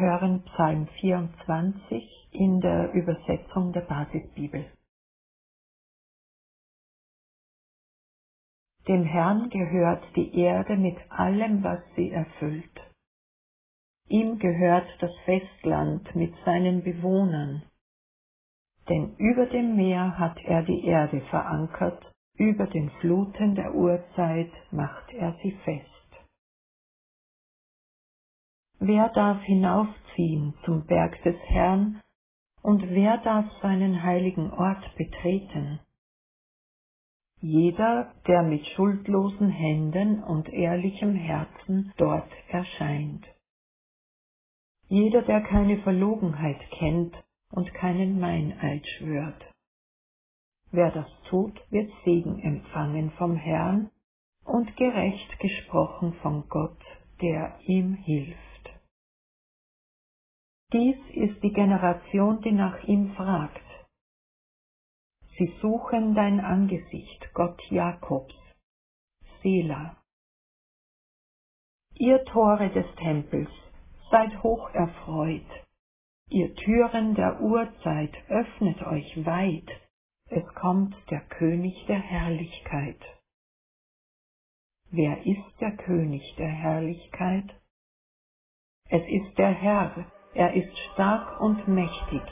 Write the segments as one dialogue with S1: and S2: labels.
S1: hören Psalm 24 in der Übersetzung der Basisbibel. Dem Herrn gehört die Erde mit allem, was sie erfüllt. Ihm gehört das Festland mit seinen Bewohnern. Denn über dem Meer hat er die Erde verankert, über den Fluten der Urzeit macht er sie fest. Wer darf hinaufziehen zum Berg des Herrn, und wer darf seinen heiligen Ort betreten? Jeder, der mit schuldlosen Händen und ehrlichem Herzen dort erscheint. Jeder, der keine Verlogenheit kennt und keinen Meineid schwört. Wer das tut, wird Segen empfangen vom Herrn und gerecht gesprochen von Gott, der ihm hilft. Dies ist die Generation, die nach ihm fragt. Sie suchen dein Angesicht, Gott Jakobs. Sela. Ihr Tore des Tempels, seid hoch erfreut. Ihr Türen der Urzeit, öffnet euch weit. Es kommt der König der Herrlichkeit. Wer ist der König der Herrlichkeit? Es ist der Herr, er ist stark und mächtig.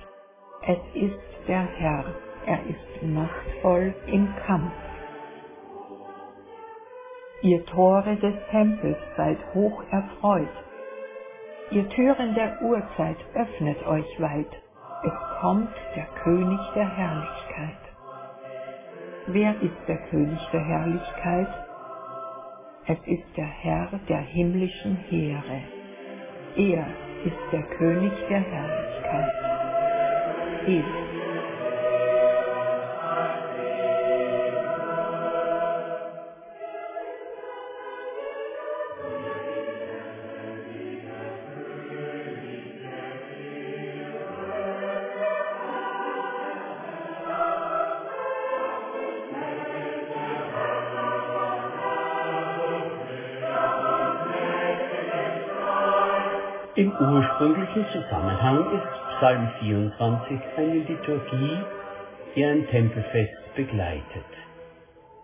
S1: Es ist der Herr. Er ist machtvoll im Kampf. Ihr Tore des Tempels seid hoch erfreut. Ihr Türen der Urzeit öffnet euch weit. Es kommt der König der Herrlichkeit. Wer ist der König der Herrlichkeit? Es ist der Herr der himmlischen Heere. Er ist der König der Herrlichkeit. Hilf.
S2: Im ursprünglichen Zusammenhang ist Psalm 24 eine Liturgie, die ein Tempelfest begleitet.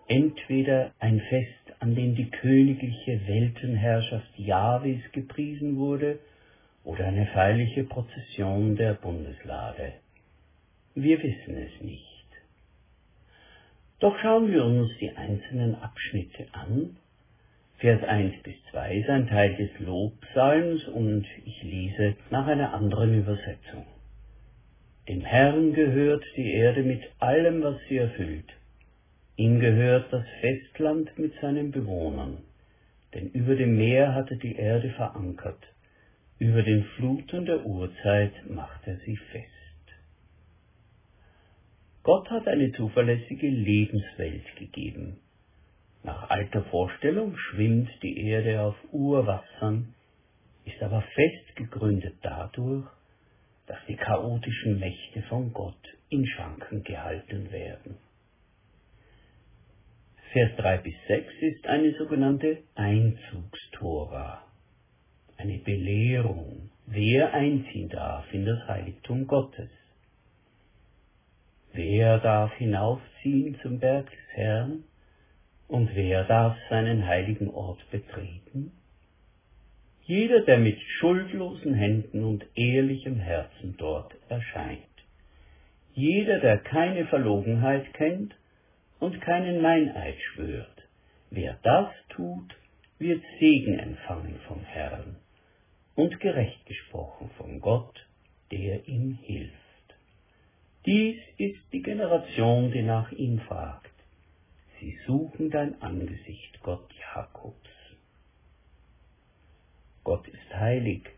S2: Entweder ein Fest, an dem die königliche Weltenherrschaft Jahwes gepriesen wurde, oder eine feierliche Prozession der Bundeslade. Wir wissen es nicht. Doch schauen wir uns die einzelnen Abschnitte an Vers 1 bis 2 ist ein Teil des Lobpsalms und ich lese nach einer anderen Übersetzung. Dem Herrn gehört die Erde mit allem, was sie erfüllt. Ihm gehört das Festland mit seinen Bewohnern. Denn über dem Meer hat er die Erde verankert. Über den Fluten der Urzeit macht er sie fest. Gott hat eine zuverlässige Lebenswelt gegeben. Nach alter Vorstellung schwimmt die Erde auf Urwassern, ist aber fest gegründet dadurch, dass die chaotischen Mächte von Gott in Schranken gehalten werden. Vers 3 bis 6 ist eine sogenannte Einzugstora, eine Belehrung, wer einziehen darf in das Heiligtum Gottes. Wer darf hinaufziehen zum Berg des Herrn? Und wer darf seinen heiligen Ort betreten? Jeder, der mit schuldlosen Händen und ehrlichem Herzen dort erscheint. Jeder, der keine Verlogenheit kennt und keinen Meineid schwört. Wer das tut, wird Segen empfangen vom Herrn und gerecht gesprochen von Gott, der ihm hilft. Dies ist die Generation, die nach ihm fragt. Sie suchen dein Angesicht, Gott Jakobs. Gott ist heilig.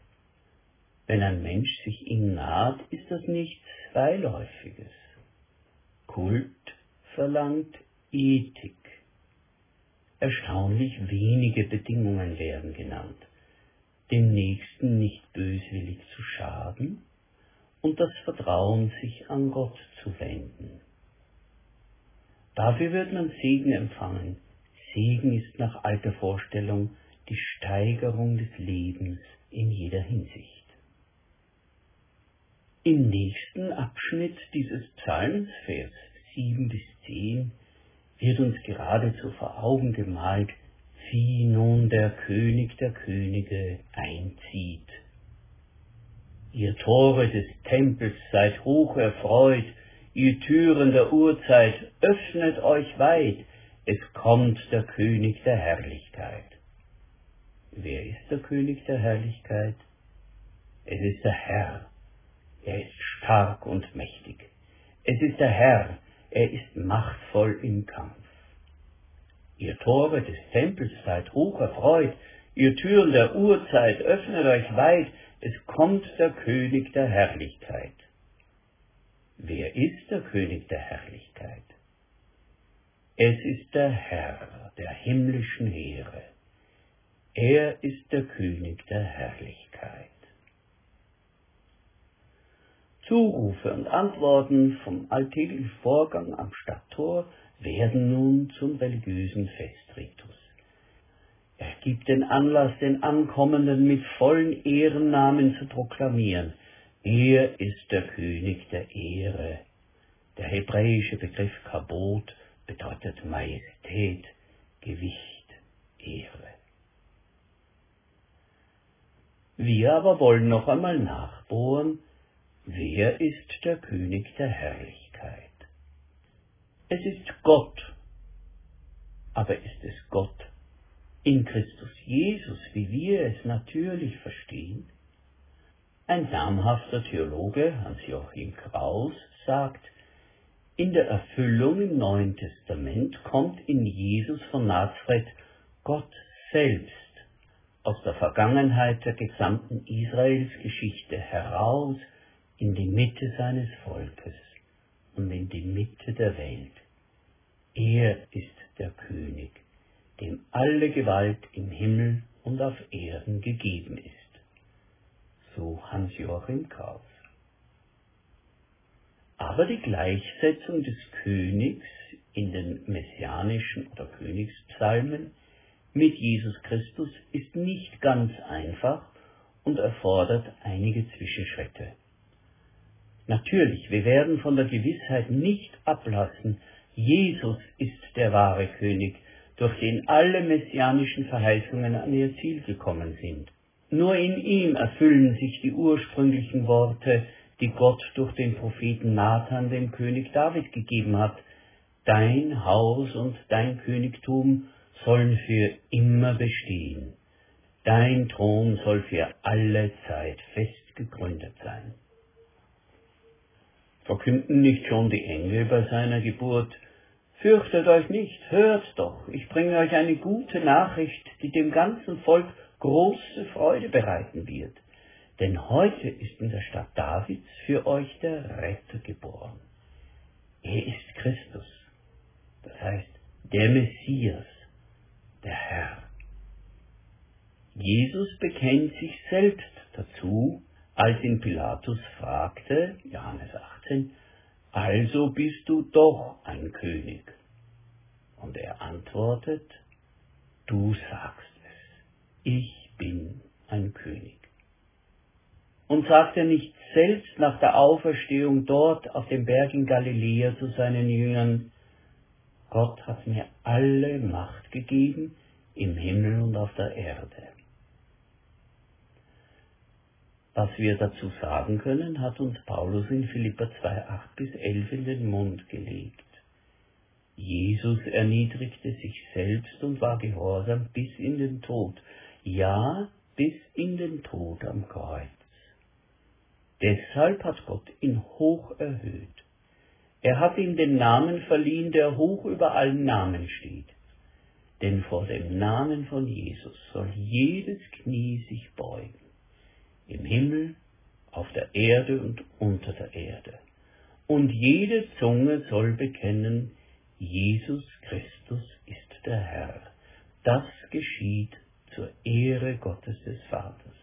S2: Wenn ein Mensch sich ihm naht, ist das nichts Beiläufiges. Kult verlangt Ethik. Erstaunlich wenige Bedingungen werden genannt. Dem Nächsten nicht böswillig zu schaden und das Vertrauen, sich an Gott zu wenden. Dafür wird man Segen empfangen. Segen ist nach alter Vorstellung die Steigerung des Lebens in jeder Hinsicht. Im nächsten Abschnitt dieses Psalms, Vers 7 bis 10, wird uns geradezu vor Augen gemalt, wie nun der König der Könige einzieht. Ihr Tore des Tempels seid hoch erfreut, ihr Türen der Urzeit öffnet euch weit, es kommt der König der Herrlichkeit. Wer ist der König der Herrlichkeit? Es ist der Herr. Er ist stark und mächtig. Es ist der Herr. Er ist machtvoll im Kampf. Ihr Tore des Tempels seid hoch erfreut, ihr Türen der Urzeit öffnet euch weit, es kommt der König der Herrlichkeit. Wer ist der König der Herrlichkeit? Es ist der Herr der himmlischen Heere. Er ist der König der Herrlichkeit. Zurufe und Antworten vom alltäglichen Vorgang am Stadttor werden nun zum religiösen Festritus. Er gibt den Anlass, den Ankommenden mit vollen Ehrennamen zu proklamieren. Er ist der König der Ehre. Der hebräische Begriff Kabot bedeutet Majestät, Gewicht, Ehre. Wir aber wollen noch einmal nachbohren, wer ist der König der Herrlichkeit? Es ist Gott, aber ist es Gott in Christus Jesus, wie wir es natürlich verstehen? Ein namhafter Theologe, Hans-Joachim Kraus, sagt, in der Erfüllung im Neuen Testament kommt in Jesus von Nazareth Gott selbst aus der Vergangenheit der gesamten Israelsgeschichte heraus in die Mitte seines Volkes und in die Mitte der Welt. Er ist der König, dem alle Gewalt im Himmel und auf Erden gegeben ist. So Hans-Joachim Kraus. Aber die Gleichsetzung des Königs in den messianischen oder Königspsalmen mit Jesus Christus ist nicht ganz einfach und erfordert einige Zwischenschritte. Natürlich, wir werden von der Gewissheit nicht ablassen, Jesus ist der wahre König, durch den alle messianischen Verheißungen an ihr Ziel gekommen sind. Nur in ihm erfüllen sich die ursprünglichen Worte, die Gott durch den Propheten Nathan dem König David gegeben hat. Dein Haus und dein Königtum sollen für immer bestehen. Dein Thron soll für alle Zeit fest gegründet sein. Verkünden nicht schon die Engel bei seiner Geburt, Fürchtet euch nicht, hört doch, ich bringe euch eine gute Nachricht, die dem ganzen Volk große Freude bereiten wird. Denn heute ist in der Stadt Davids für euch der Retter geboren. Er ist Christus, das heißt der Messias, der Herr. Jesus bekennt sich selbst dazu, als ihn Pilatus fragte, Johannes 18, also bist du doch ein König. Und er antwortet, du sagst ich bin ein König. Und sagt er nicht selbst nach der Auferstehung dort auf dem Berg in Galiläa zu seinen Jüngern, Gott hat mir alle Macht gegeben im Himmel und auf der Erde. Was wir dazu sagen können, hat uns Paulus in Philippa 2, 8 bis 11 in den Mund gelegt. Jesus erniedrigte sich selbst und war gehorsam bis in den Tod, ja, bis in den Tod am Kreuz. Deshalb hat Gott ihn hoch erhöht. Er hat ihm den Namen verliehen, der hoch über allen Namen steht. Denn vor dem Namen von Jesus soll jedes Knie sich beugen im Himmel, auf der Erde und unter der Erde. Und jede Zunge soll bekennen, Jesus Christus ist der Herr. Das geschieht zur Ehre Gottes des Vaters.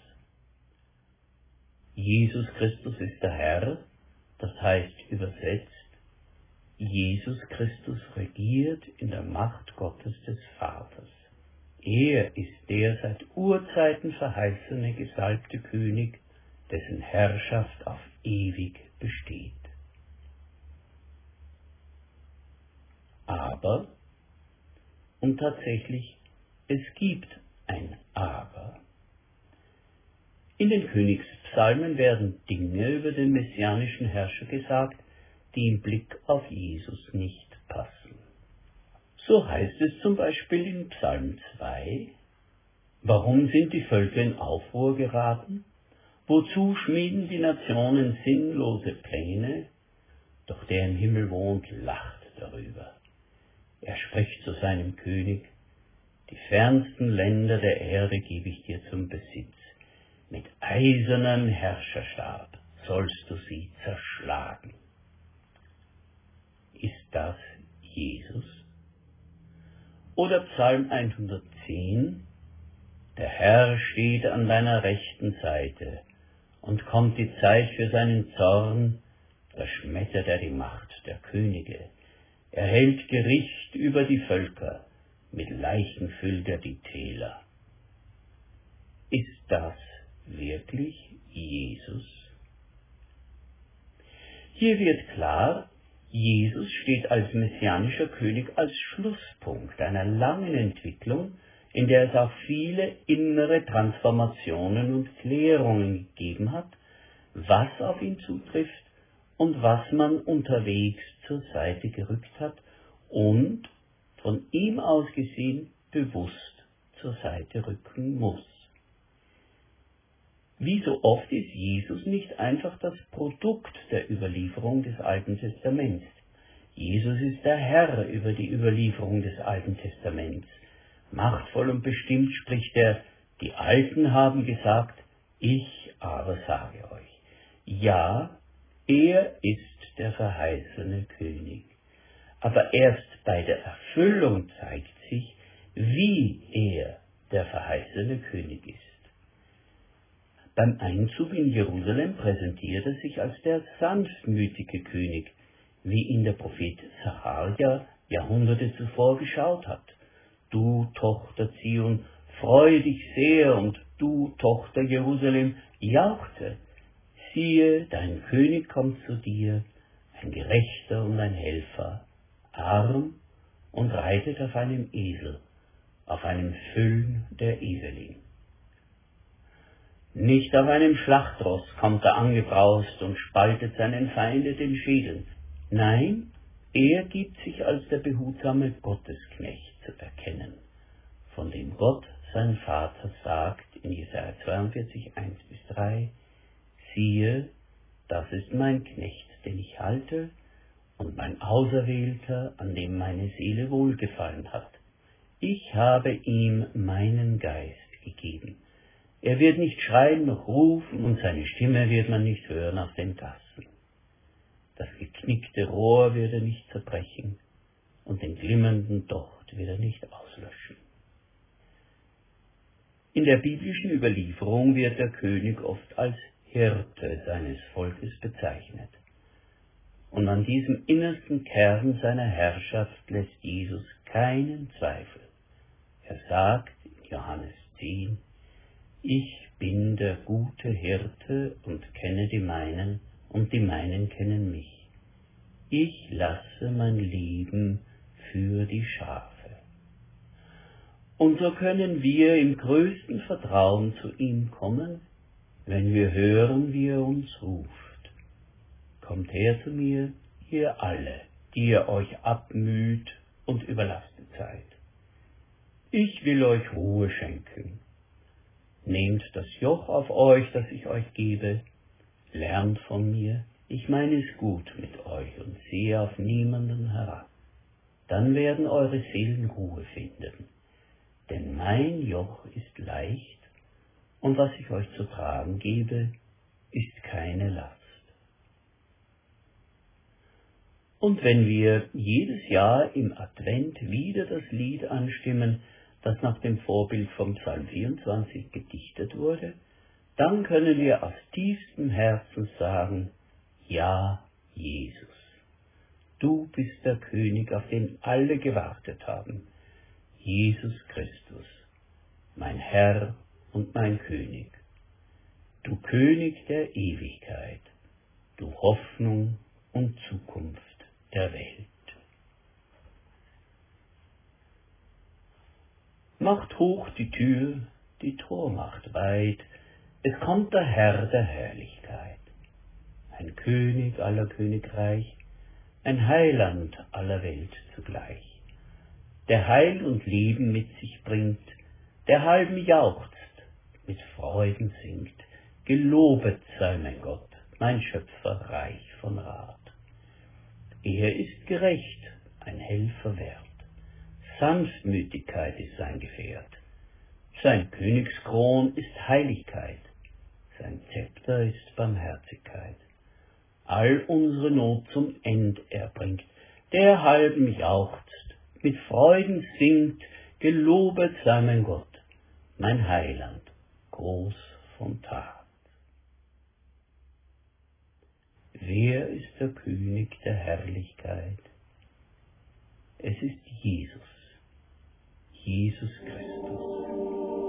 S2: Jesus Christus ist der Herr, das heißt übersetzt, Jesus Christus regiert in der Macht Gottes des Vaters. Er ist der seit Urzeiten verheißene gesalbte König, dessen Herrschaft auf ewig besteht. Aber, und tatsächlich, es gibt ein Aber. In den Königspsalmen werden Dinge über den messianischen Herrscher gesagt, die im Blick auf Jesus nicht passen. So heißt es zum Beispiel in Psalm 2, Warum sind die Völker in Aufruhr geraten? Wozu schmieden die Nationen sinnlose Pläne? Doch der im Himmel wohnt, lacht darüber. Er spricht zu seinem König, die fernsten Länder der Erde gebe ich dir zum Besitz. Mit eisernem Herrscherstab sollst du sie zerschlagen. Ist das Jesus? Oder Psalm 110, der Herr steht an deiner rechten Seite, und kommt die Zeit für seinen Zorn, da schmettert er die Macht der Könige. Er hält Gericht über die Völker, mit Leichen füllt er die Täler. Ist das wirklich Jesus? Hier wird klar, Jesus steht als messianischer König als Schlusspunkt einer langen Entwicklung, in der es auch viele innere Transformationen und Klärungen gegeben hat, was auf ihn zutrifft und was man unterwegs zur Seite gerückt hat und von ihm aus gesehen bewusst zur Seite rücken muss. Wie so oft ist Jesus nicht einfach das Produkt der Überlieferung des Alten Testaments. Jesus ist der Herr über die Überlieferung des Alten Testaments. Machtvoll und bestimmt spricht er, die Alten haben gesagt, ich aber sage euch. Ja, er ist der verheißene König. Aber erst bei der Erfüllung zeigt sich, wie er der verheißene König ist. Beim Einzug in Jerusalem präsentiert er sich als der sanftmütige König, wie ihn der Prophet Sacharja Jahrhunderte zuvor geschaut hat. Du Tochter Zion, freue dich sehr und du Tochter Jerusalem, jauchte. Siehe, dein König kommt zu dir, ein Gerechter und ein Helfer, arm und reitet auf einem Esel, auf einem Füllen der Eselin. Nicht auf einem Schlachtross kommt er angebraust und spaltet seinen Feinde den Schädel. Nein, er gibt sich als der behutsame Gottesknecht zu erkennen, von dem Gott sein Vater sagt in Jesaja 42, 1 bis 3, siehe, das ist mein Knecht, den ich halte, und mein Auserwählter, an dem meine Seele wohlgefallen hat. Ich habe ihm meinen Geist gegeben. Er wird nicht schreien noch rufen, und seine Stimme wird man nicht hören auf den Gassen. Das geknickte Rohr wird er nicht zerbrechen, und den glimmenden Docht wird er nicht auslöschen. In der biblischen Überlieferung wird der König oft als Hirte seines Volkes bezeichnet. Und an diesem innersten Kern seiner Herrschaft lässt Jesus keinen Zweifel. Er sagt in Johannes 10, Ich bin der gute Hirte und kenne die meinen, und die meinen kennen mich. Ich lasse mein Leben für die Schafe. Und so können wir im größten Vertrauen zu ihm kommen, wenn wir hören, wie er uns ruft. Kommt her zu mir, ihr alle, die ihr euch abmüht und überlastet seid. Ich will euch Ruhe schenken. Nehmt das Joch auf euch, das ich euch gebe, lernt von mir, ich meine es gut mit euch und sehe auf niemanden herab. Dann werden eure Seelen Ruhe finden, denn mein Joch ist leicht und was ich euch zu tragen gebe, ist keine Last. Und wenn wir jedes Jahr im Advent wieder das Lied anstimmen, das nach dem Vorbild vom Psalm 24 gedichtet wurde, dann können wir aus tiefstem Herzen sagen, ja, Jesus, du bist der König, auf den alle gewartet haben, Jesus Christus, mein Herr und mein König, du König der Ewigkeit, Hoffnung und Zukunft der Welt. Macht hoch die Tür, die Tor macht weit, es kommt der Herr der Herrlichkeit, ein König aller Königreich, ein Heiland aller Welt zugleich, der Heil und Leben mit sich bringt, der halben jauchzt, mit Freuden singt, gelobet sei mein Gott, mein Schöpfer reich von Rat. Er ist gerecht, ein Helfer wert, Sanftmütigkeit ist sein Gefährt, sein Königskron ist Heiligkeit, sein Zepter ist Barmherzigkeit. All unsere Not zum End er bringt, der halben jauchzt, mit Freuden singt, gelobet sei mein Gott, mein Heiland, groß von Tat. Wer ist der König der Herrlichkeit? Es ist Jesus, Jesus Christus.